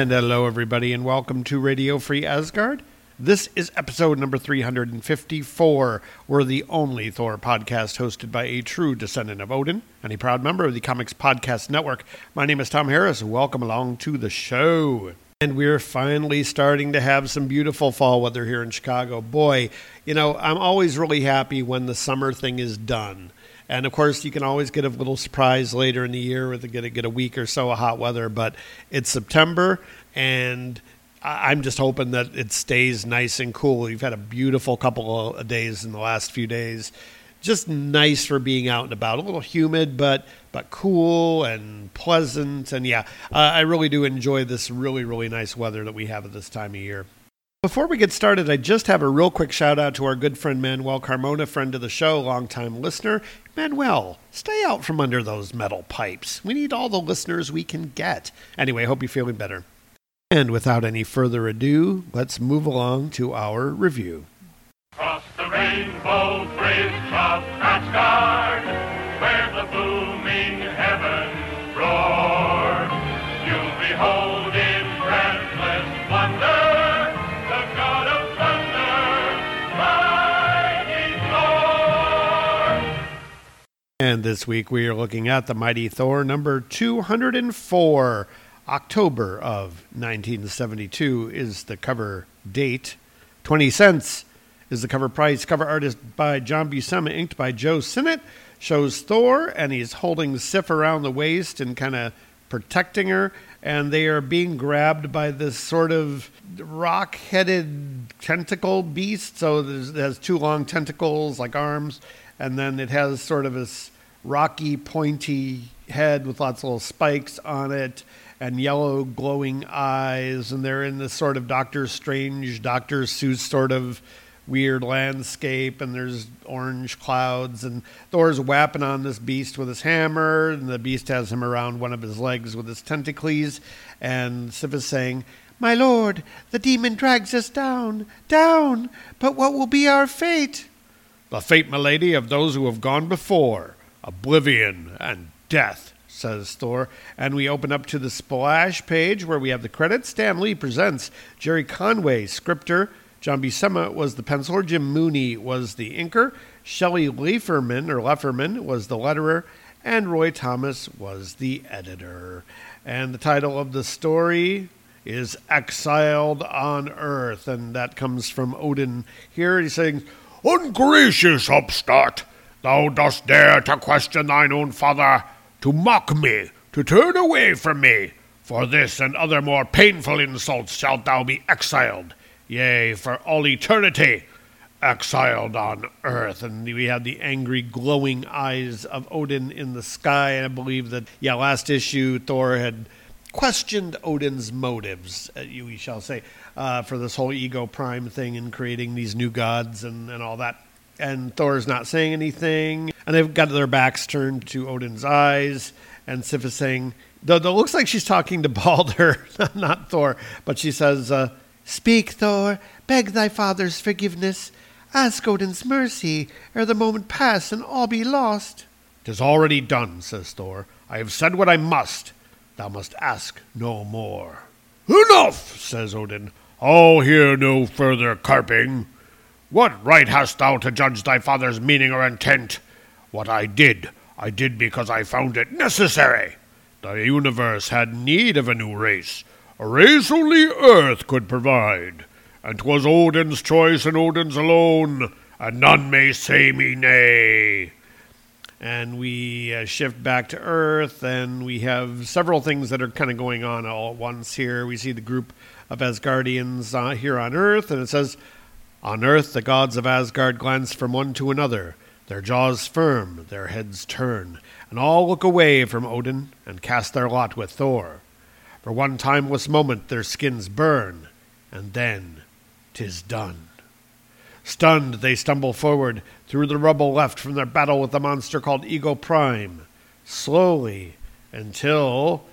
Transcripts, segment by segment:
And hello, everybody, and welcome to Radio Free Asgard. This is episode number 354. We're the only Thor podcast hosted by a true descendant of Odin and a proud member of the Comics Podcast Network. My name is Tom Harris. Welcome along to the show. And we're finally starting to have some beautiful fall weather here in Chicago. Boy, you know, I'm always really happy when the summer thing is done. And of course, you can always get a little surprise later in the year with a, get a, get a week or so of hot weather. But it's September, and I'm just hoping that it stays nice and cool. We've had a beautiful couple of days in the last few days. Just nice for being out and about. A little humid, but but cool and pleasant. And yeah, uh, I really do enjoy this really really nice weather that we have at this time of year. Before we get started, I just have a real quick shout out to our good friend Manuel Carmona, friend of the show, longtime listener. Manuel, stay out from under those metal pipes. We need all the listeners we can get. Anyway, hope you're feeling better. And without any further ado, let's move along to our review. Cross the rainbow bridge of Asgard, where the And this week we are looking at the Mighty Thor number 204. October of 1972 is the cover date. 20 cents is the cover price. Cover artist by John Buscema, inked by Joe Sinnott. Shows Thor, and he's holding Sif around the waist and kind of protecting her. And they are being grabbed by this sort of rock headed tentacle beast. So it has two long tentacles like arms, and then it has sort of this rocky, pointy head with lots of little spikes on it and yellow glowing eyes. And they're in this sort of Doctor Strange, Doctor Seuss sort of weird landscape. And there's orange clouds. And Thor's whapping on this beast with his hammer. And the beast has him around one of his legs with his tentacles. And Sif is saying, My lord, the demon drags us down, down. But what will be our fate? The fate, my lady, of those who have gone before oblivion and death, says Thor. And we open up to the splash page where we have the credits. Stan Lee presents Gerry Conway, scripter. John Buscema was the penciler. Jim Mooney was the inker. Shelley Leiferman, or Lefferman, was the letterer. And Roy Thomas was the editor. And the title of the story is Exiled on Earth. And that comes from Odin here. He's saying, Ungracious upstart, thou dost dare to question thine own father, to mock me, to turn away from me. For this and other more painful insults shalt thou be exiled, yea, for all eternity, exiled on earth. And we have the angry, glowing eyes of Odin in the sky. And I believe that, yeah, last issue, Thor had questioned Odin's motives, uh, we shall say, uh, for this whole ego prime thing and creating these new gods and, and all that. And Thor's not saying anything, and they've got their backs turned to Odin's eyes. And Sif is saying, though it looks like she's talking to Balder, not Thor, but she says, uh, Speak, Thor, beg thy father's forgiveness. Ask Odin's mercy, ere the moment pass and all be lost. Tis already done, says Thor. I have said what I must. Thou must ask no more. Enough, says Odin. I'll hear no further carping. What right hast thou to judge thy father's meaning or intent? What I did, I did because I found it necessary. The universe had need of a new race, a race only Earth could provide. And 'twas Odin's choice and Odin's alone, and none may say me nay and we uh, shift back to Earth, and we have several things that are kind of going on all at once here. We see the group of Asgardians uh, here on Earth, and it says, On Earth, the gods of Asgard glance from one to another. Their jaws firm, their heads turn, and all look away from Odin and cast their lot with Thor. For one timeless moment their skins burn, and then 'tis done. Stunned, they stumble forward through the rubble left from their battle with the monster called Ego Prime. Slowly, until.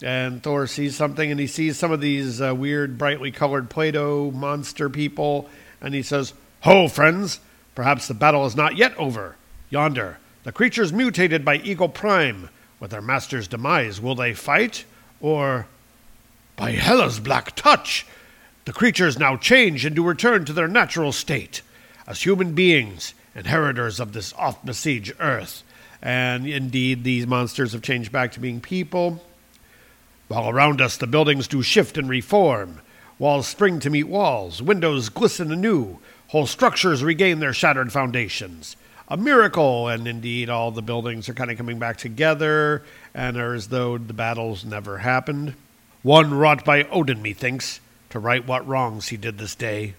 And Thor sees something, and he sees some of these uh, weird, brightly colored Play Doh monster people, and he says, Ho, friends! Perhaps the battle is not yet over. Yonder, the creatures mutated by Ego Prime. With their master's demise, will they fight? Or. By Hela's black touch! The creatures now change and do return to their natural state as human beings, inheritors of this oft besieged earth. And indeed, these monsters have changed back to being people. While around us the buildings do shift and reform. Walls spring to meet walls, windows glisten anew, whole structures regain their shattered foundations. A miracle, and indeed, all the buildings are kind of coming back together and are as though the battles never happened. One wrought by Odin, methinks, to right what wrongs he did this day,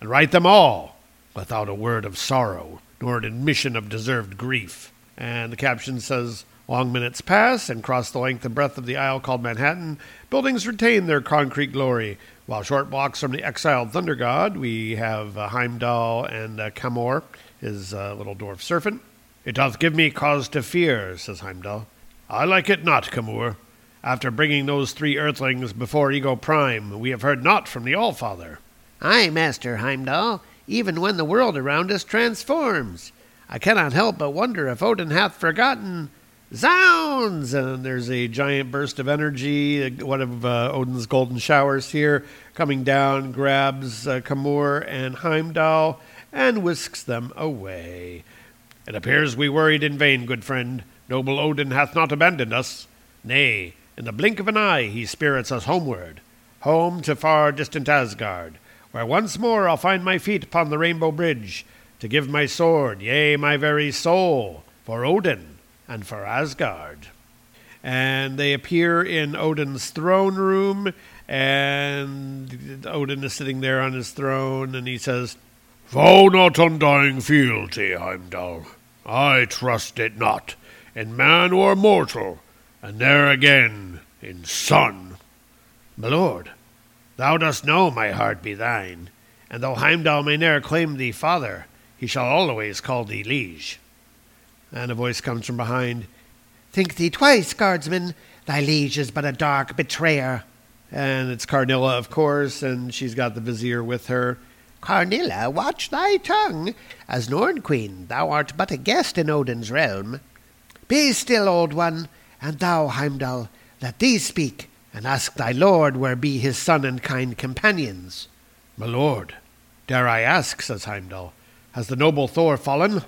and right them all without a word of sorrow, nor an admission of deserved grief. And the caption says, Long minutes pass, and cross the length and breadth of the isle called Manhattan, buildings retain their concrete glory, while short blocks from the exiled thunder god, we have uh, Heimdall and uh, Kamor, his uh, little dwarf servant. It doth give me cause to fear, says Heimdall. I like it not, Kamur. After bringing those three earthlings before Ego Prime, we have heard naught from the Allfather. Aye, Master Heimdall, even when the world around us transforms. I cannot help but wonder if Odin hath forgotten. Zounds! And there's a giant burst of energy, one of uh, Odin's golden showers here, coming down, grabs uh, Kamur and Heimdall, and whisks them away. It appears we worried in vain, good friend. Noble Odin hath not abandoned us. Nay, in the blink of an eye he spirits us homeward, home to far distant Asgard, where once more I'll find my feet upon the rainbow bridge, to give my sword, yea, my very soul, for Odin and for Asgard. And they appear in Odin's throne room, and Odin is sitting there on his throne, and he says, Vow not undying fealty, Heimdall. I trust it not, in man or mortal, and there again in son. My lord, thou dost know my heart be thine, and though Heimdall may ne'er claim thee father, he shall always call thee liege. And a voice comes from behind, Think thee twice, guardsman, thy liege is but a dark betrayer. And it's Karnilla, of course, and she's got the vizier with her. Karnilla, watch thy tongue. As Norn Queen, thou art but a guest in Odin's realm. Be still, old one, and thou, Heimdall, let these speak, and ask thy lord where be his son and kind companions. My lord, dare I ask, says Heimdall, has the noble Thor fallen?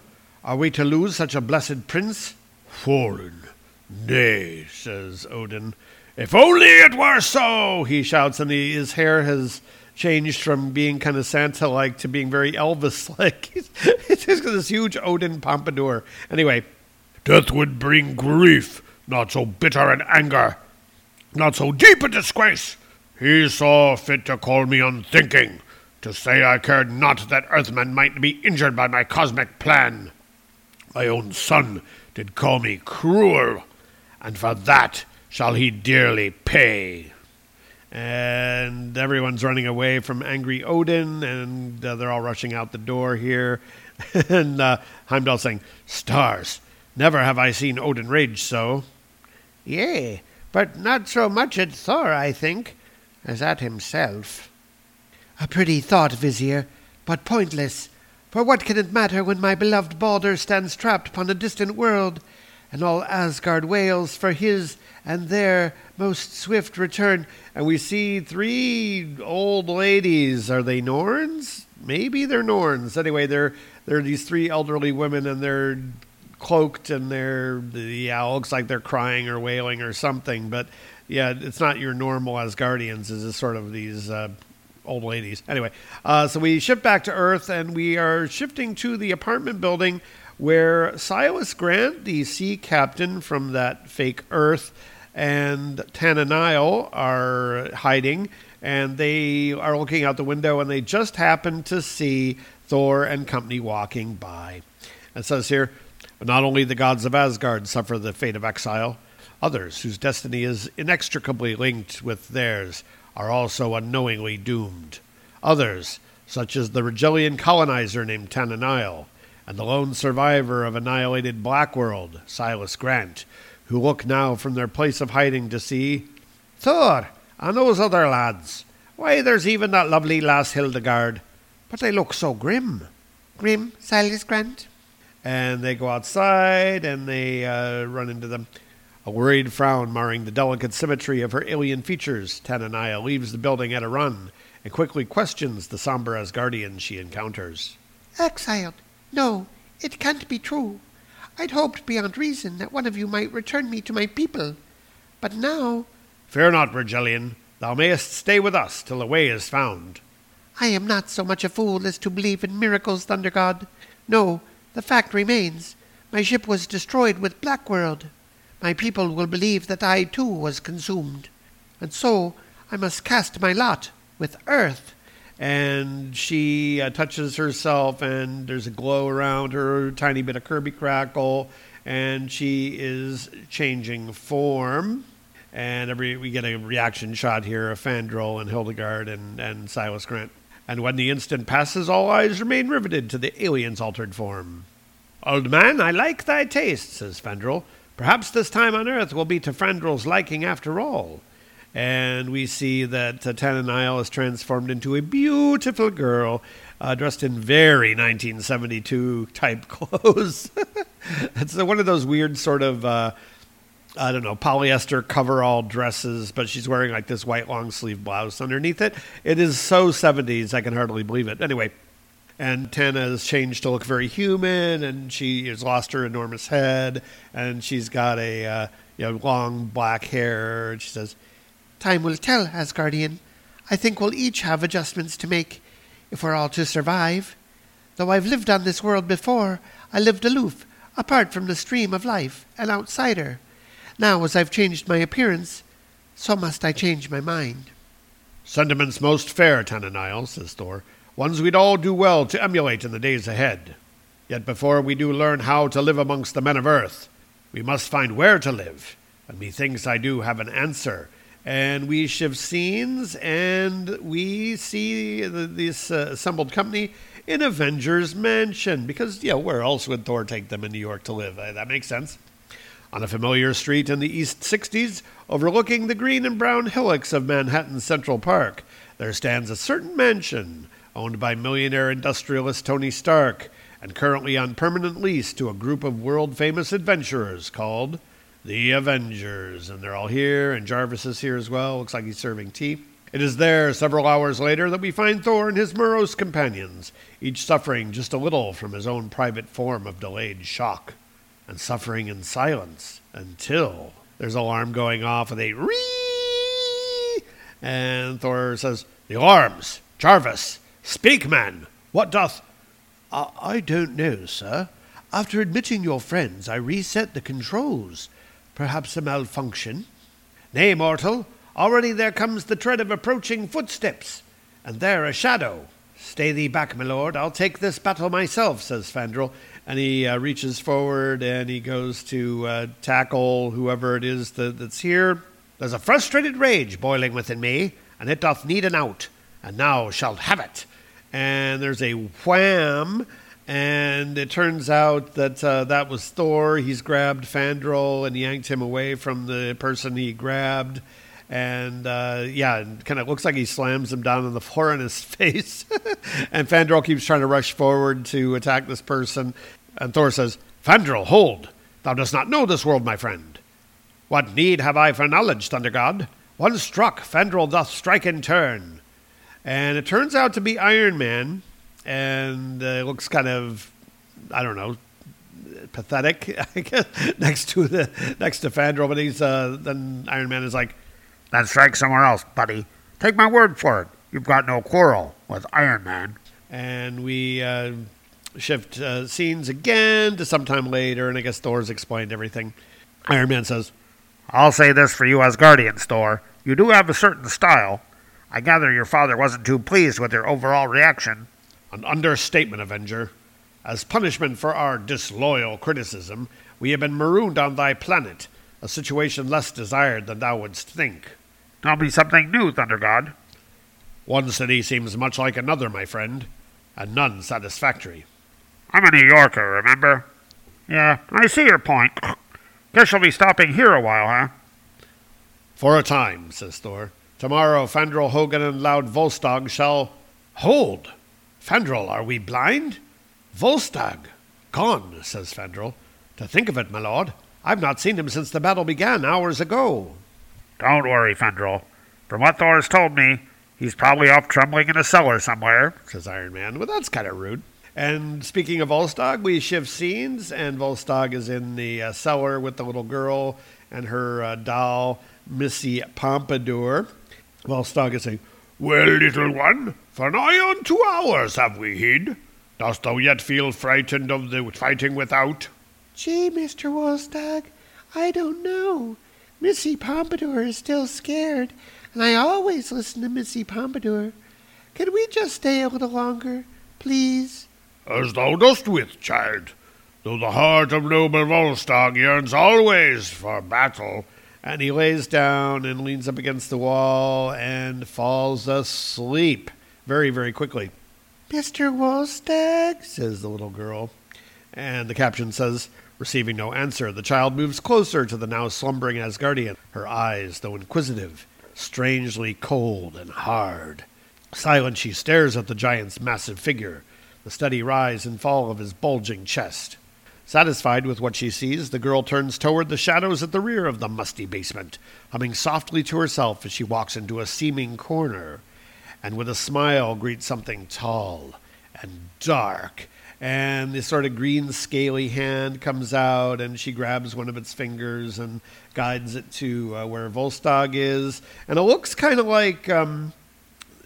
Are we to lose such a blessed prince? Fallen? Nay, says Odin. If only it were so, he shouts, and he, his hair has changed from being kind of Santa like to being very Elvis like. He's just this huge Odin pompadour. Anyway, death would bring grief not so bitter an anger, not so deep a disgrace. He saw fit to call me unthinking, to say I cared not that Earthmen might be injured by my cosmic plan. My own son did call me cruel, and for that shall he dearly pay. And everyone's running away from angry Odin, and uh, they're all rushing out the door here. and uh, Heimdall saying, Stars, never have I seen Odin rage so. Yea, but not so much at Thor, I think, as at himself. A pretty thought, Vizier, but pointless. For what can it matter when my beloved Balder stands trapped upon a distant world, and all Asgard wails for his and their most swift return? And we see three old ladies. Are they Norns? Maybe they're Norns. Anyway, they're they're these three elderly women, and they're cloaked and they're yeah, it looks like they're crying or wailing or something. But yeah, it's not your normal Asgardians. It's sort of these uh, old ladies. Anyway, uh, so we shift back to Earth and we are shifting to the apartment building where Silas Grant, the sea captain from that fake Earth, and Tana Nile are hiding. And they are looking out the window and they just happen to see Thor and company walking by. It says here, not only the gods of Asgard suffer the fate of exile, others whose destiny is inextricably linked with theirs are also unknowingly doomed. Others, such as the Rigellian colonizer named Tana Nile, and the lone survivor of annihilated Blackworld, Silas Grant, who look now from their place of hiding to see Thor and those other lads. Why, there's even that lovely lass Hildegard. But they look so grim. Grim, Silas Grant? And they go outside and they uh, run into them. A worried frown marring the delicate symmetry of her alien features, Tana Nile leaves the building at a run and quickly questions the somber Asgardian she encounters. Exiled? No, it can't be true. I'd hoped beyond reason that one of you might return me to my people. But now. Fear not, Rigellian. Thou mayest stay with us till a way is found. I am not so much a fool as to believe in miracles, Thunder God. No, the fact remains. My ship was destroyed with Blackworld. My people will believe that I too was consumed. And so I must cast my lot with Earth. And she uh, touches herself, and there's a glow around her, tiny bit of Kirby crackle, and she is changing form. And every we get a reaction shot here of Fandral and Hildegard and, and Silas Grant. And when the instant passes, all eyes remain riveted to the alien's altered form. Old man, I like thy taste, says Fandral. Perhaps this time on Earth will be to Fandral's liking after all. And we see that Tana Nile is transformed into a beautiful girl uh, dressed in very 1972 type clothes. it's one of those weird sort of, uh, I don't know, polyester coverall dresses, but she's wearing like this white long sleeve blouse underneath it. It is so 70s, I can hardly believe it. Anyway, and Tana has changed to look very human, and she has lost her enormous head, and she's got a uh, you know long black hair. And she says, Time will tell, Asgardian. I think we'll each have adjustments to make if we're all to survive. Though I've lived on this world before, I lived aloof, apart from the stream of life, an outsider. Now, as I've changed my appearance, so must I change my mind. Sentiments most fair, Tana Nile, says Thor, ones we'd all do well to emulate in the days ahead. Yet before we do learn how to live amongst the men of earth, we must find where to live, and methinks I do have an answer and we shift scenes and we see the, this uh, assembled company in Avengers Mansion because, yeah, where else would Thor take them in New York to live? Uh, that makes sense. On a familiar street in the East 60s, overlooking the green and brown hillocks of Manhattan's Central Park, there stands a certain mansion owned by millionaire industrialist Tony Stark and currently on permanent lease to a group of world famous adventurers called the Avengers, and they're all here, and Jarvis is here as well. Looks like he's serving tea. It is there, several hours later, that we find Thor and his morose companions, each suffering just a little from his own private form of delayed shock, and suffering in silence until there's alarm going off with a ree, and Thor says, "The alarms, Jarvis, speak, man. What doth?" I, I don't know, sir. After admitting your friends, I reset the controls. Perhaps a malfunction? Nay, mortal, already there comes the tread of approaching footsteps, and there a shadow. Stay thee back, my lord. I'll take this battle myself, says Fandral. And he uh, reaches forward and he goes to uh, tackle whoever it is that, that's here. There's a frustrated rage boiling within me, and it doth need an out, and now shalt have it. And there's a wham, and it turns out that uh, that was Thor. He's grabbed Fandral and yanked him away from the person he grabbed. And uh, yeah, kind of looks like he slams him down on the floor in his face. and Fandral keeps trying to rush forward to attack this person. And Thor says, Fandral, hold! Thou dost not know this world, my friend. What need have I for knowledge, Thunder God? One struck, Fandral doth strike in turn. And it turns out to be Iron Man, and uh, it looks kind of, I don't know, pathetic. I guess next to the next to Fandral, but he's uh, then Iron Man is like, then strike somewhere else, buddy. Take my word for it. You've got no quarrel with Iron Man. And we uh, shift uh, scenes again to sometime later, and I guess Thor's explained everything. Iron Man says, I'll say this for you, Asgardian Thor. You do have a certain style. I gather your father wasn't too pleased with your overall reaction. An understatement, Avenger. As punishment for our disloyal criticism, we have been marooned on thy planet, a situation less desired than thou wouldst think. Tell me something new, Thunder God. One city seems much like another, my friend, and none satisfactory. I'm a New Yorker, remember? Yeah, I see your point. Guess you'll be stopping here a while, huh? For a time, says Thor. Tomorrow Fandral, Hogun, and Loud Volstagg shall hold. Fandral, are we blind? Volstagg, gone, says Fandral. To think of it, my lord, I've not seen him since the battle began hours ago. Don't worry, Fandral. From what Thor has told me, he's probably off trembling in a cellar somewhere. says Iron Man. Well, that's kind of rude. And speaking of Volstagg, we shift scenes, and Volstagg is in the uh, cellar with the little girl and her uh, doll, Missy Pompadour. Volstagg is saying, Well, little one, for nigh on two hours have we hid. Dost thou yet feel frightened of the fighting without? Gee, Mr. Volstagg, I don't know. Missy Pompadour is still scared, and I always listen to Missy Pompadour. Could we just stay a little longer, please? As thou dost with, child. Though the heart of noble Volstagg yearns always for battle, and he lays down and leans up against the wall and falls asleep very, very quickly. Mr. Volstagg, says the little girl. And the caption says, receiving no answer, the child moves closer to the now slumbering Asgardian, her eyes, though inquisitive, strangely cold and hard. Silent, she stares at the giant's massive figure, the steady rise and fall of his bulging chest. Satisfied with what she sees, the girl turns toward the shadows at the rear of the musty basement, humming softly to herself as she walks into a seeming corner, and with a smile greets something tall and dark. And this sort of green, scaly hand comes out, and she grabs one of its fingers and guides it to uh, where Volstagg is. And it looks kind of like um,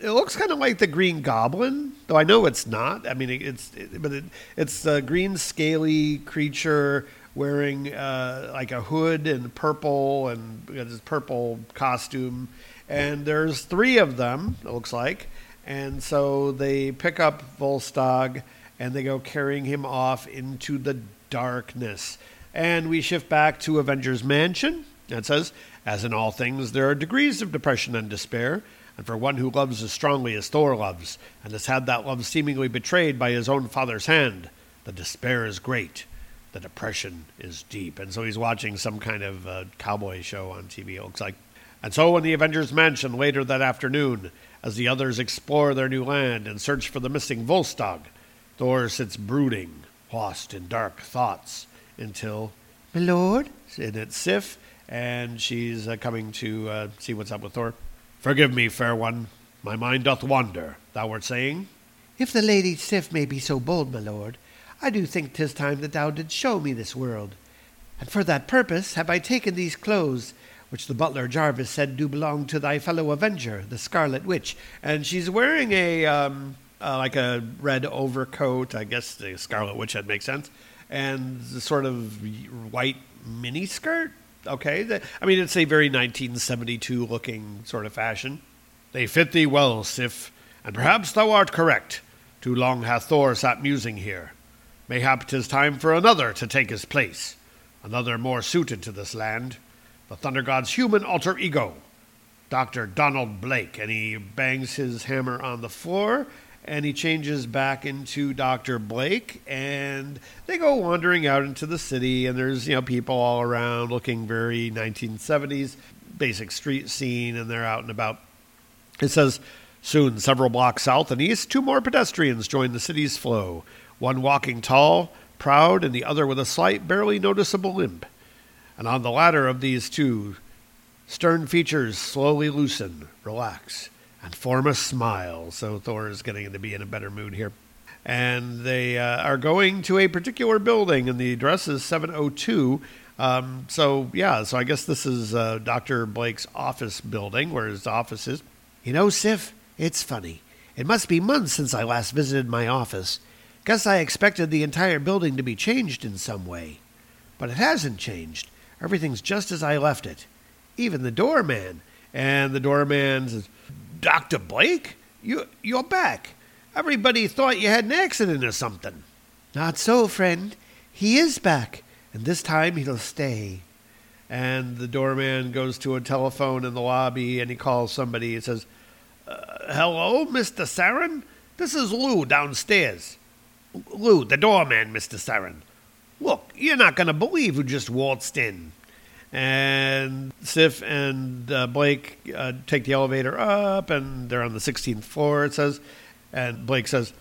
it looks kind of like the Green Goblin, though I know it's not. I mean, it, it's it, but it, it's a green scaly creature wearing uh, like a hood and purple and this purple costume, and there's three of them. It looks like, and so they pick up Volstagg and they go carrying him off into the darkness. And we shift back to Avengers Mansion. It says, as in all things, there are degrees of depression and despair and for one who loves as strongly as Thor loves, and has had that love seemingly betrayed by his own father's hand, the despair is great, the depression is deep. And so he's watching some kind of uh, cowboy show on TV, it looks like. And so in the Avengers Mansion later that afternoon, as the others explore their new land and search for the missing Volstagg, Thor sits brooding, lost in dark thoughts, until, My lord? And it's Sif, and she's uh, coming to uh, see what's up with Thor. Forgive me, fair one. My mind doth wander, thou wert saying? If the lady Sif may be so bold, my lord, I do think 'tis time that thou didst show me this world. And for that purpose have I taken these clothes, which the butler Jarvis said do belong to thy fellow Avenger, the Scarlet Witch. And she's wearing a, um, uh, like a red overcoat. I guess the Scarlet Witch, that makes sense. And the sort of white miniskirt okay. The, I mean, it's a very 1972 looking sort of fashion. They fit thee well, Sif, and perhaps thou art correct. Too long hath Thor sat musing here. Mayhap 'tis time for another to take his place, another more suited to this land, the Thunder God's human alter ego, Dr. Donald Blake, and he bangs his hammer on the floor and he changes back into Dr. Blake and they go wandering out into the city and there's you know people all around looking very 1970s basic street scene and they're out and about. It says soon several blocks south and east two more pedestrians join the city's flow. One walking tall proud and the other with a slight barely noticeable limp. And on the latter of these two stern features slowly loosen. Relax and form a smile. So Thor is getting to be in a better mood here. And they uh, are going to a particular building, and the address is 702. Um, so, yeah, so I guess this is uh, Dr. Blake's office building, where his office is. You know, Sif, it's funny. It must be months since I last visited my office. Guess I expected the entire building to be changed in some way. But it hasn't changed. Everything's just as I left it. Even the doorman. And the doorman says, Dr. Blake, you, you're back. Everybody thought you had an accident or something. Not so, friend. He is back, and this time he'll stay. And the doorman goes to a telephone in the lobby and he calls somebody. He says, uh, Hello, Mr. Sarin? This is Lou downstairs. Lou, the doorman, Mr. Sarin. Look, you're not going to believe who just waltzed in. And Sif and uh, Blake uh, take the elevator up, and they're on the 16th floor, it says. And Blake says,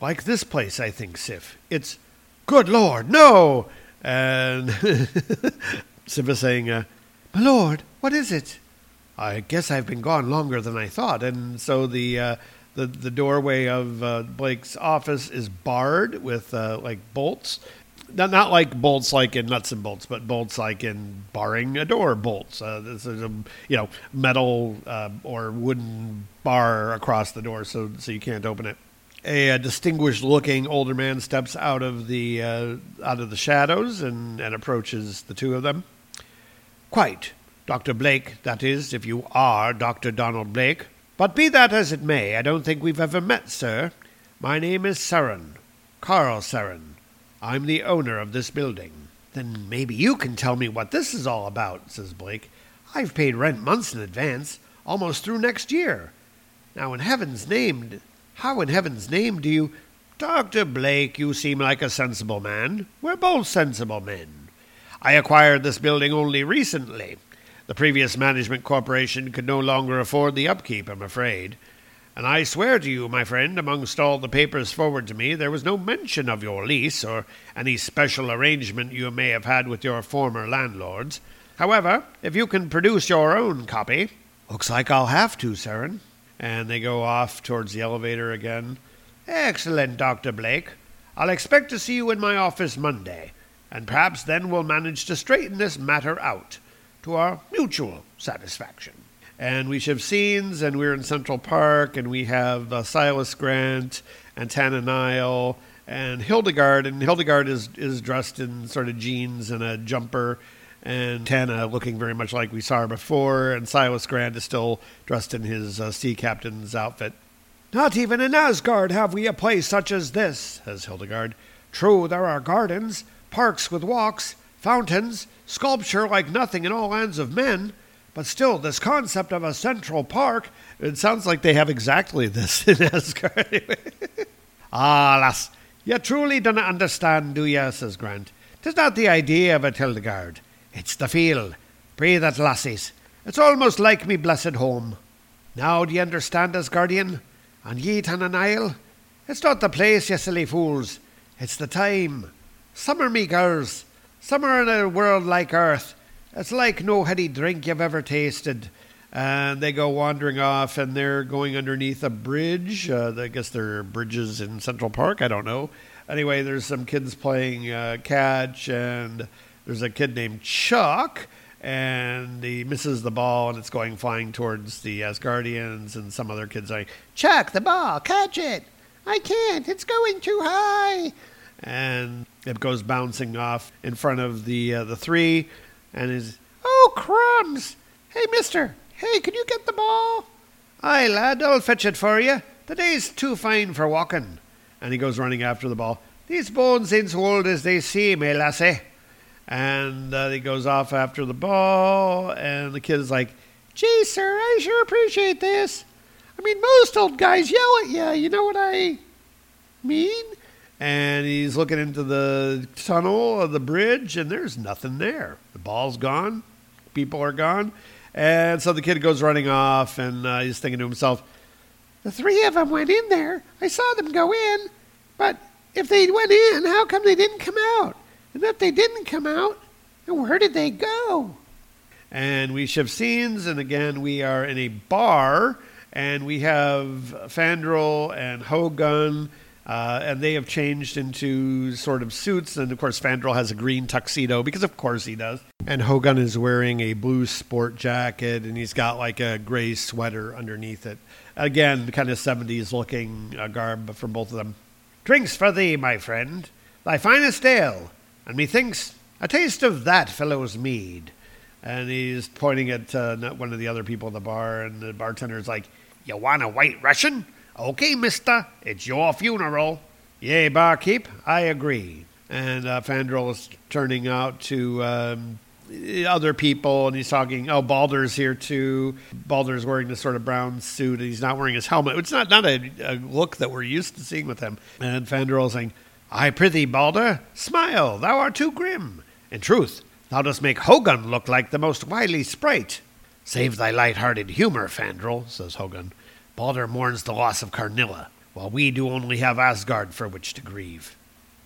Like this place, I think, Sif. It's, good Lord, no! And Sif is saying, uh, My lord, what is it? I guess I've been gone longer than I thought. And so the. Uh, the, the doorway of uh, Blake's office is barred with uh, like bolts, not, not like bolts like in nuts and bolts, but bolts like in barring a door bolts. Uh, this is a you know metal uh, or wooden bar across the door, so so you can't open it. A, a distinguished-looking older man steps out of the uh, out of the shadows and, and approaches the two of them. Quite, Doctor Blake. That is, if you are Doctor Donald Blake. But be that as it may, I don't think we've ever met, sir. My name is Sarin, Carl Sarin. I'm the owner of this building. Then maybe you can tell me what this is all about, says Blake. I've paid rent months in advance, almost through next year. Now, in heaven's name, how in heaven's name do you. Dr. Blake, you seem like a sensible man. We're both sensible men. I acquired this building only recently. The previous management corporation could no longer afford the upkeep, I'm afraid. And I swear to you, my friend, amongst all the papers forwarded to me, there was no mention of your lease or any special arrangement you may have had with your former landlords. However, if you can produce your own copy. Looks like I'll have to, Sarin. And they go off towards the elevator again. Excellent, Dr. Blake. I'll expect to see you in my office Monday, and perhaps then we'll manage to straighten this matter out to our mutual satisfaction. And we have scenes, and we're in Central Park, and we have uh, Silas Grant and Tana Nile and Hildegard, and Hildegard is, is dressed in sort of jeans and a jumper, and Tana looking very much like we saw her before, and Silas Grant is still dressed in his uh, sea captain's outfit. Not even in Asgard have we a place such as this, says Hildegard. True, there are gardens, parks with walks, fountains, sculpture like nothing in all lands of men. But still, this concept of a central park, it sounds like they have exactly this in Asgard. ah, lass, you truly do not understand, do you? says Grant. Tis not the idea of it, Hildegard. It's the feel. Breathe it, lassies. It's almost like me blessed home. Now do you understand, Asgardian? And ye, Tana Nile? It's not the place, ye silly fools. It's the time. Summer, me girls. Summer in a world like Earth. It's like no heady drink you've ever tasted. And they go wandering off, and they're going underneath a bridge. Uh, I guess there are bridges in Central Park. I don't know. Anyway, there's some kids playing uh, catch, and there's a kid named Chuck, and he misses the ball, and it's going flying towards the Asgardians, and some other kids like, Chuck, the ball, catch it! I can't, it's going too high! And it goes bouncing off in front of the uh, the three, and is oh crumbs! Hey, Mister, hey, can you get the ball? Aye, lad, I'll fetch it for you. The day's too fine for walking. And he goes running after the ball. These bones ain't so old as they seem, eh, lassie? And uh, he goes off after the ball, and the kid is like, Gee, sir, I sure appreciate this. I mean, most old guys yell at you, you know what I mean? And he's looking into the tunnel of the bridge, and there's nothing there. The ball's gone, people are gone, and so the kid goes running off, and uh, he's thinking to himself, "The three of them went in there. I saw them go in, but if they went in, how come they didn't come out? And if they didn't come out, where did they go?" And we shift scenes, and again we are in a bar, and we have Fandral and Hogun uh, and they have changed into sort of suits. And of course, Fandral has a green tuxedo because, of course, he does. And Hogun is wearing a blue sport jacket and he's got like a gray sweater underneath it. Again, kind of 70s looking uh, garb for both of them. Drinks for thee, my friend, thy finest ale, and methinks a taste of that fellow's mead. And he's pointing at uh, one of the other people at the bar, and the bartender's like, You want a white Russian? Okay, mister, it's your funeral. Yea, barkeep, I agree. And uh, Fandral is turning out to um, other people, and he's talking. Oh, Balder's here too. Balder's wearing this sort of brown suit, and he's not wearing his helmet. It's not not a, a look that we're used to seeing with him. And Fandral saying, "I prithee, Balder, smile. Thou art too grim. In truth, thou dost make Hogun look like the most wily sprite." Save thy light-hearted humor, Fandral, says Hogun. Balder mourns the loss of Karnilla, while we do only have Asgard for which to grieve.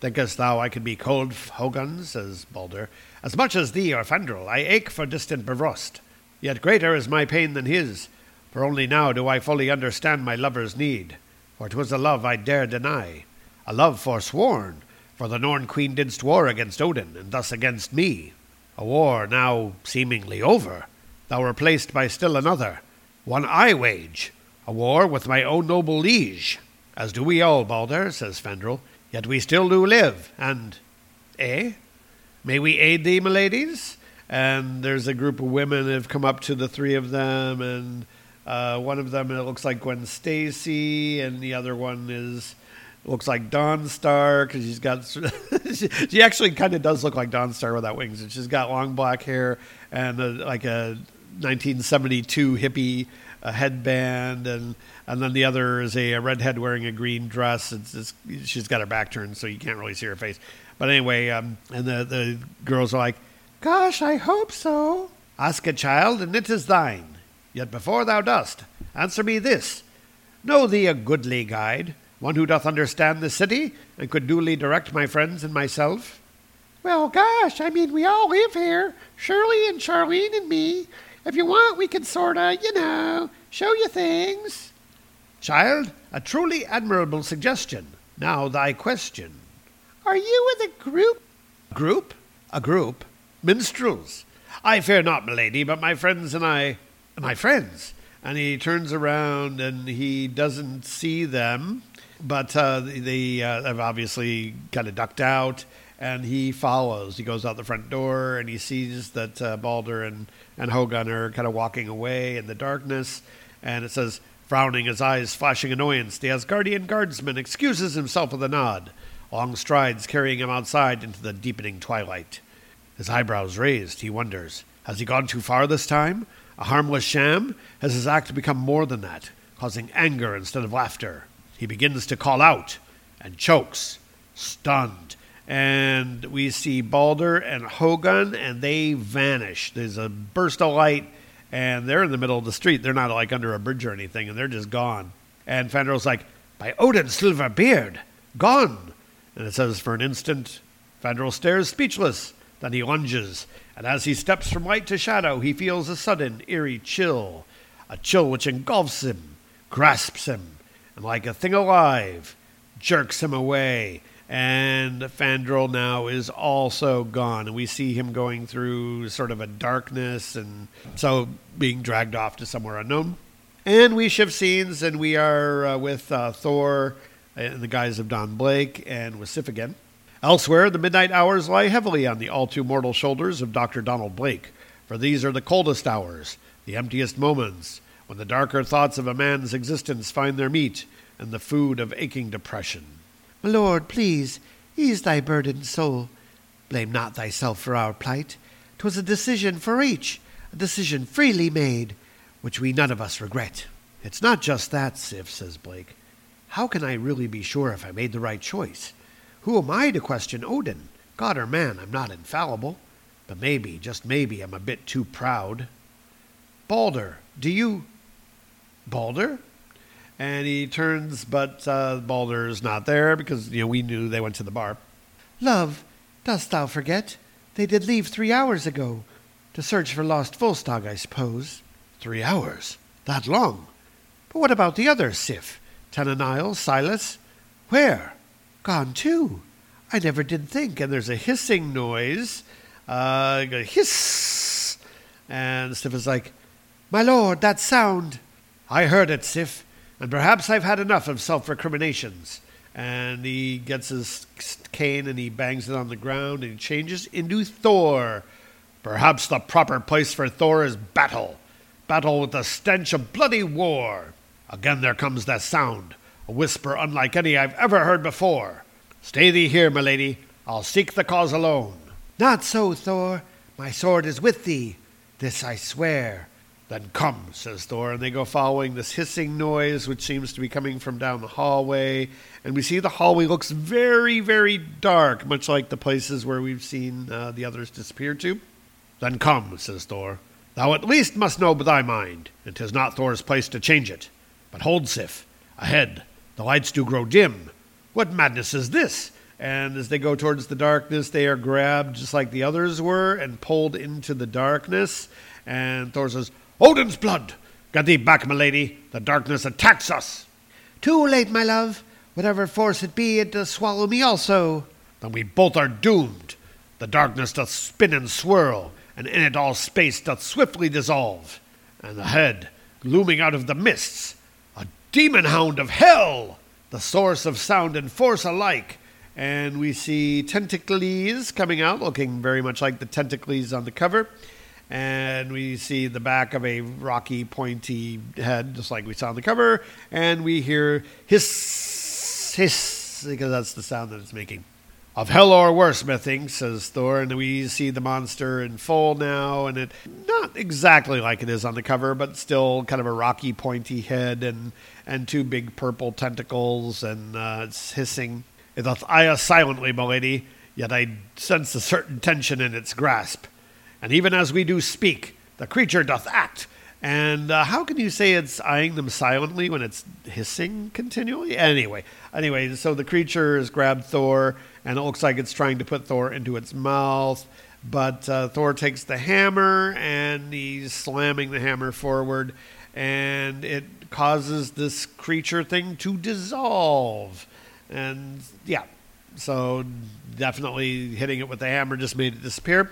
Thinkest thou I can be cold, Hogun? says Balder. As much as thee or Fandral, I ache for distant Bifrost. Yet greater is my pain than his, for only now do I fully understand my lover's need. For 'twas a love I dare deny, a love forsworn, for the Norn Queen didst war against Odin, and thus against me. A war now seemingly over, thou replaced by still another, one I wage, a war with my own noble liege. As do we all, Balder, says Fandral, yet we still do live, and. Eh? May we aid thee, my ladies? And there's a group of women have come up to the three of them, and uh, one of them it looks like Gwen Stacy, and the other one is looks like Dawnstar because she's got she, she actually kind of does look like Dawnstar without wings, and she's got long black hair and a, like a 1972 hippie uh, headband, and and then the other is a, a redhead wearing a green dress. It's, it's, she's got her back turned, so you can't really see her face. But anyway, um, and the, the girls are like, Gosh, I hope so. Ask a child, and it is thine. Yet before thou dost, answer me this Know thee a goodly guide, one who doth understand the city, and could duly direct my friends and myself? Well, gosh, I mean, we all live here. Shirley and Charlene and me. If you want, we can sorta, you know, show you things. Child, a truly admirable suggestion. Now thy question. Are you with a group? Group? A group? Minstrels. I fear not, milady, but my friends and I. My friends. And he turns around and he doesn't see them, but uh, they uh, have obviously kind of ducked out. And he follows. He goes out the front door and he sees that uh, Balder and, and Hogun are kind of walking away in the darkness. And it says, frowning, his eyes flashing annoyance, the Asgardian guardsman excuses himself with a nod long strides carrying him outside into the deepening twilight. His eyebrows raised, he wonders Has he gone too far this time? A harmless sham? Has his act become more than that, causing anger instead of laughter? He begins to call out and chokes, stunned. And we see Balder and Hogun, and they vanish. There's a burst of light, and they're in the middle of the street. They're not like under a bridge or anything, and they're just gone. And Fandral's like, By Odin's silver beard, gone. And it says, for an instant, Fandral stares speechless. Then he lunges, and as he steps from light to shadow, he feels a sudden, eerie chill. A chill which engulfs him, grasps him, and like a thing alive, jerks him away. And Fandral now is also gone. And we see him going through sort of a darkness and so being dragged off to somewhere unknown. And we shift scenes, and we are uh, with uh, Thor in the guise of Don Blake and with Sif again. Elsewhere, the midnight hours lie heavily on the all too mortal shoulders of Dr. Donald Blake, for these are the coldest hours, the emptiest moments, when the darker thoughts of a man's existence find their meat and the food of aching depression. My lord, please, ease thy burdened soul. Blame not thyself for our plight. 'Twas a decision for each, a decision freely made, which we none of us regret. It's not just that, Sif, says Blake. How can I really be sure if I made the right choice? Who am I to question Odin? God or man, I'm not infallible. But maybe, just maybe, I'm a bit too proud. Balder, do you. Balder? And he turns, but uh, Balder's not there because, you know, we knew they went to the bar. Love, dost thou forget? They did leave three hours ago. To search for lost Volstagg, I suppose. Three hours? That long? But what about the others, Sif? Tana Nile, Silas? Where? Gone too. I never did think. And there's a hissing noise. Uh, a hiss. And Sif is like, My lord, that sound. I heard it, Sif, and perhaps I've had enough of self recriminations. And he gets his cane and he bangs it on the ground and he changes into Thor. Perhaps the proper place for Thor is battle. Battle with the stench of bloody war. Again there comes that sound, a whisper unlike any I've ever heard before. Stay thee here, my lady. I'll seek the cause alone. Not so, Thor. My sword is with thee. This I swear. Then come, says Thor, and they go following this hissing noise, which seems to be coming from down the hallway. And we see the hallway looks very, very dark, much like the places where we've seen uh, the others disappear to. Then come, says Thor. Thou at least must know thy mind, and 'tis not Thor's place to change it. But hold, Sif, ahead, the lights do grow dim. What madness is this? And as they go towards the darkness, they are grabbed just like the others were and pulled into the darkness. And Thor says, Odin's blood! Get thee back, my lady. The darkness attacks us. Too late, my love. Whatever force it be, it doth swallow me also. Then we both are doomed. The darkness doth spin and swirl, and in it all space doth swiftly dissolve. And the head, looming out of the mists, a demon hound of hell, the source of sound and force alike. And we see tentacles coming out, looking very much like the tentacles on the cover. And we see the back of a rocky, pointy head, just like we saw on the cover. And we hear hiss, hiss, because that's the sound that it's making. Of hell or worse, methinks, says Thor, and we see the monster in full now, and it not exactly like it is on the cover, but still kind of a rocky, pointy head and and two big purple tentacles, and uh, it's hissing. It doth eye us silently, my lady, yet I sense a certain tension in its grasp. And even as we do speak, the creature doth act. And uh, how can you say it's eyeing them silently when it's hissing continually? Anyway, anyway, so the creature has grabbed Thor, and it looks like it's trying to put Thor into its mouth. But uh, Thor takes the hammer and he's slamming the hammer forward, and it causes this creature thing to dissolve. And yeah, so definitely hitting it with the hammer just made it disappear.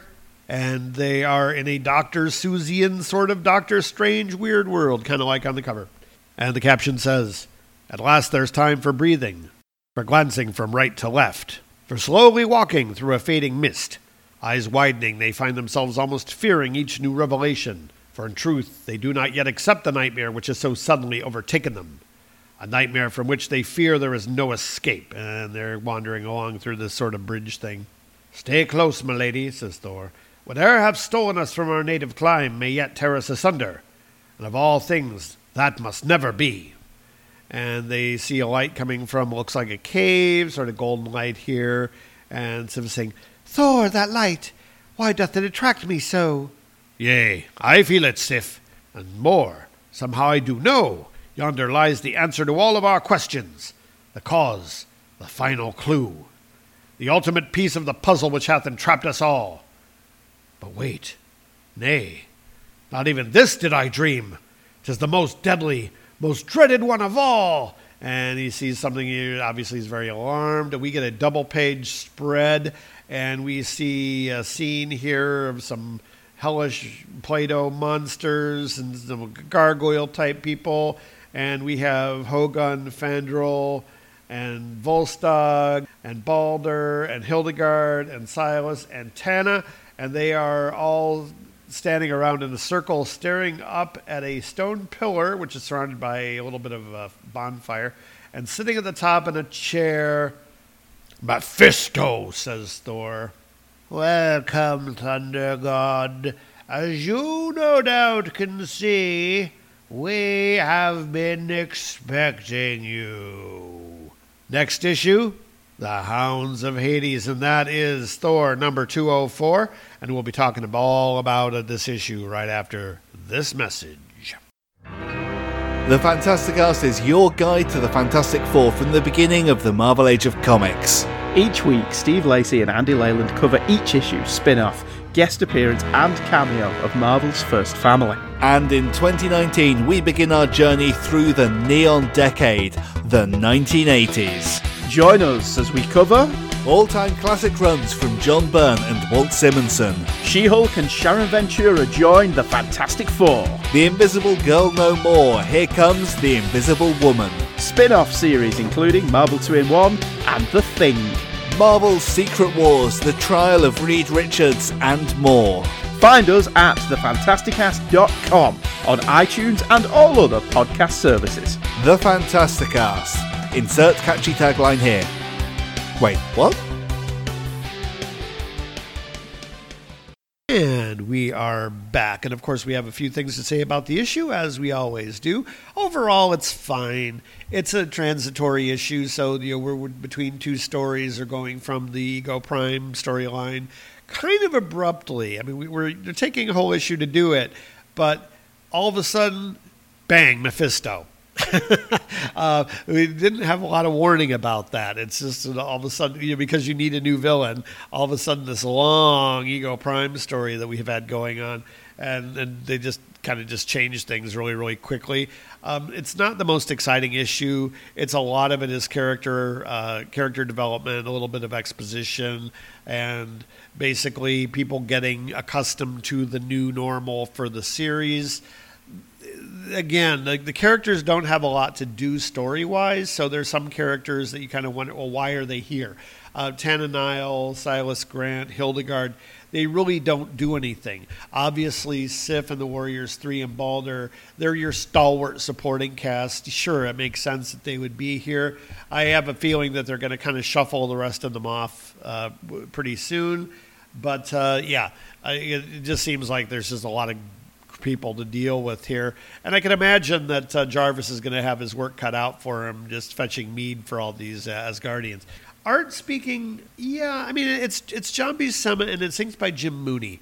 And they are in a Dr. Seussian sort of Doctor Strange weird world, kind of like on the cover. And the caption says, At last there's time for breathing, for glancing from right to left, for slowly walking through a fading mist. Eyes widening, they find themselves almost fearing each new revelation, for in truth they do not yet accept the nightmare which has so suddenly overtaken them. A nightmare from which they fear there is no escape, and they're wandering along through this sort of bridge thing. Stay close, my lady, says Thor. Whate'er hath stolen us from our native clime may yet tear us asunder, and of all things that must never be. And they see a light coming from looks like a cave, sort of golden light here, and Sif saying, Thor, that light, why doth it attract me so? Yea, I feel it, Sif, and more, somehow I do know. Yonder lies the answer to all of our questions, the cause, the final clue, the ultimate piece of the puzzle which hath entrapped us all. But wait, nay, not even this did I dream. Tis the most deadly, most dreaded one of all. And he sees something here. Obviously, he's very alarmed. We get a double page spread, and we see a scene here of some hellish Play Doh monsters and some gargoyle type people. And we have Hogun, Fandral, and Volstagg, and Balder, and Hildegard, and Silas, and Tana. And they are all standing around in a circle, staring up at a stone pillar, which is surrounded by a little bit of a bonfire, and sitting at the top in a chair. Mephisto, says Thor. Welcome, Thunder God. As you no doubt can see, we have been expecting you. Next issue, The Hounds of Hades, and that is Thor number 204. And we'll be talking all about uh, this issue right after this message. The Fantastic Cast is your guide to the Fantastic Four from the beginning of the Marvel Age of Comics. Each week, Steve Lacey and Andy Leyland cover each issue, spin off, guest appearance, and cameo of Marvel's first family. And in 2019, we begin our journey through the Neon Decade, the 1980s. Join us as we cover All time classic runs from John Byrne and Walt Simonson. She Hulk and Sharon Ventura join the Fantastic Four. The Invisible Girl No More. Here comes The Invisible Woman. Spin off series including Marvel 2 in 1 and The Thing. Marvel's Secret Wars, The Trial of Reed Richards, and more. Find us at thefantasticast.com on iTunes and all other podcast services. The Fantasticast. Insert catchy tagline here. Wait, what? And we are back. And of course, we have a few things to say about the issue, as we always do. Overall, it's fine. It's a transitory issue, so you know, we're between two stories or going from the Ego Prime storyline kind of abruptly. I mean, we, we're taking a whole issue to do it, but all of a sudden, bang, Mephisto. uh, we didn't have a lot of warning about that. It's just all of a sudden, you know, because you need a new villain, all of a sudden, this long Ego Prime story that we've had going on, and, and they just kind of just changed things really, really quickly. Um, it's not the most exciting issue. It's a lot of it is character, uh, character development, a little bit of exposition, and basically people getting accustomed to the new normal for the series again, the, the, characters don't have a lot to do story wise. So there's some characters that you kind of wonder, well, why are they here? Uh, Silas Grant, Hildegard, they really don't do anything. Obviously, Sif and the Warriors 3 and Balder, they're your stalwart supporting cast. Sure, it makes sense that they would be here. I have a feeling that they're going to kind of shuffle the rest of them off uh, pretty soon. But uh, yeah, it just seems like there's just a lot of people to deal with here. And I can imagine that uh, Jarvis is going to have his work cut out for him just fetching mead for all these uh, Asgardians. Art speaking, yeah, I mean it's it's John Buscema, and it's inked by Jim Mooney.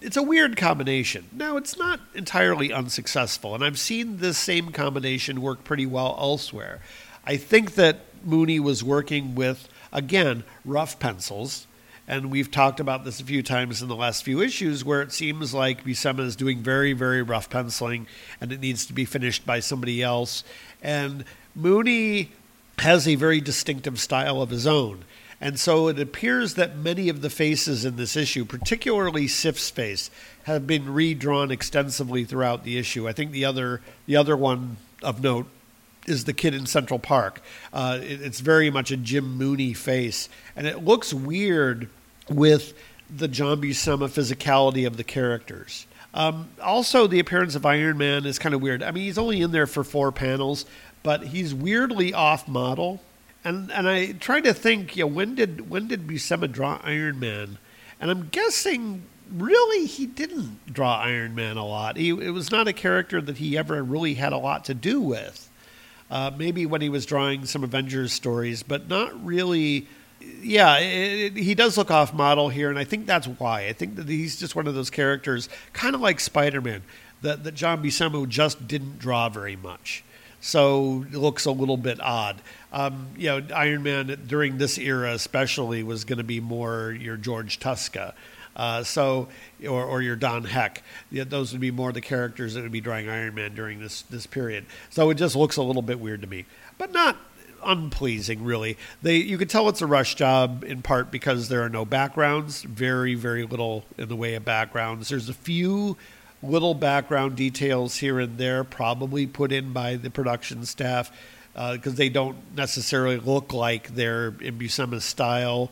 It's a weird combination. Now it's not entirely unsuccessful, and I've seen this same combination work pretty well elsewhere. I think that Mooney was working with again rough pencils and we've talked about this a few times in the last few issues where it seems like Buscema is doing very, very rough penciling and it needs to be finished by somebody else. And Mooney has a very distinctive style of his own. And so it appears that many of the faces in this issue, particularly Sif's face, have been redrawn extensively throughout the issue. I think the other the other one of note is the kid in Central Park. Uh, it, it's very much a Jim Mooney face, and it looks weird with the John Buscema physicality of the characters. Um, also, the appearance of Iron Man is kind of weird. I mean, he's only in there for four panels, but he's weirdly off model. And and I tried to think, you know, when did when did Buscema draw Iron Man? And I'm guessing really he didn't draw Iron Man a lot. He, it was not a character that he ever really had a lot to do with. Uh, maybe when he was drawing some Avengers stories, but not really yeah, it, it, he does look off model here, and I think that's why. I think that he's just one of those characters, kind of like Spider Man, that, that John Buscema just didn't draw very much. So it looks a little bit odd. Um, you know, Iron Man during this era, especially, was going to be more your George Tuska. Uh, so, or, or your Don Heck, yeah, those would be more the characters that would be drawing Iron Man during this this period. So it just looks a little bit weird to me, but not unpleasing, really. They you could tell it's a rush job in part because there are no backgrounds, very very little in the way of backgrounds. There's a few little background details here and there, probably put in by the production staff because uh, they don't necessarily look like they're in Buscema's style.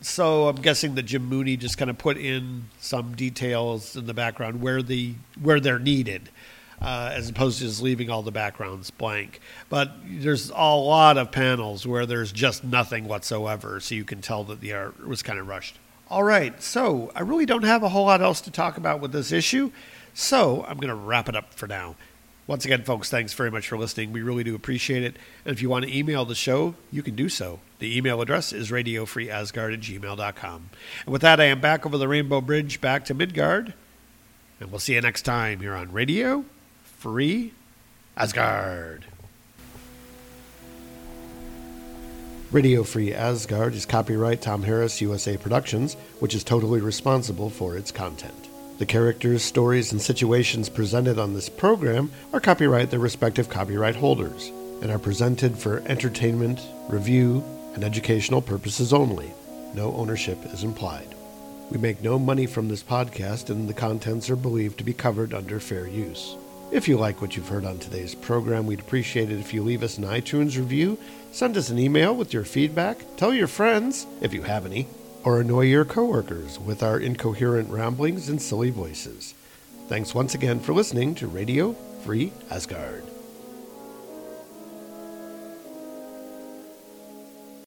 So I'm guessing that Jim Mooney just kind of put in some details in the background where the where they're needed uh, as opposed to just leaving all the backgrounds blank. But there's a lot of panels where there's just nothing whatsoever, so you can tell that the art was kind of rushed. All right, so I really don't have a whole lot else to talk about with this issue, so I'm going to wrap it up for now. Once again, folks, thanks very much for listening. We really do appreciate it. And if you want to email the show, you can do so. The email address is radiofreeasgard at gmail.com. And with that, I am back over the Rainbow Bridge back to Midgard. And we'll see you next time here on Radio Free Asgard. Radio Free Asgard is copyright Tom Harris USA Productions, which is totally responsible for its content. The characters, stories, and situations presented on this program are copyright their respective copyright holders and are presented for entertainment, review, and educational purposes only. No ownership is implied. We make no money from this podcast, and the contents are believed to be covered under fair use. If you like what you've heard on today's program, we'd appreciate it if you leave us an iTunes review, send us an email with your feedback, tell your friends, if you have any, or annoy your coworkers with our incoherent ramblings and silly voices. Thanks once again for listening to Radio Free Asgard.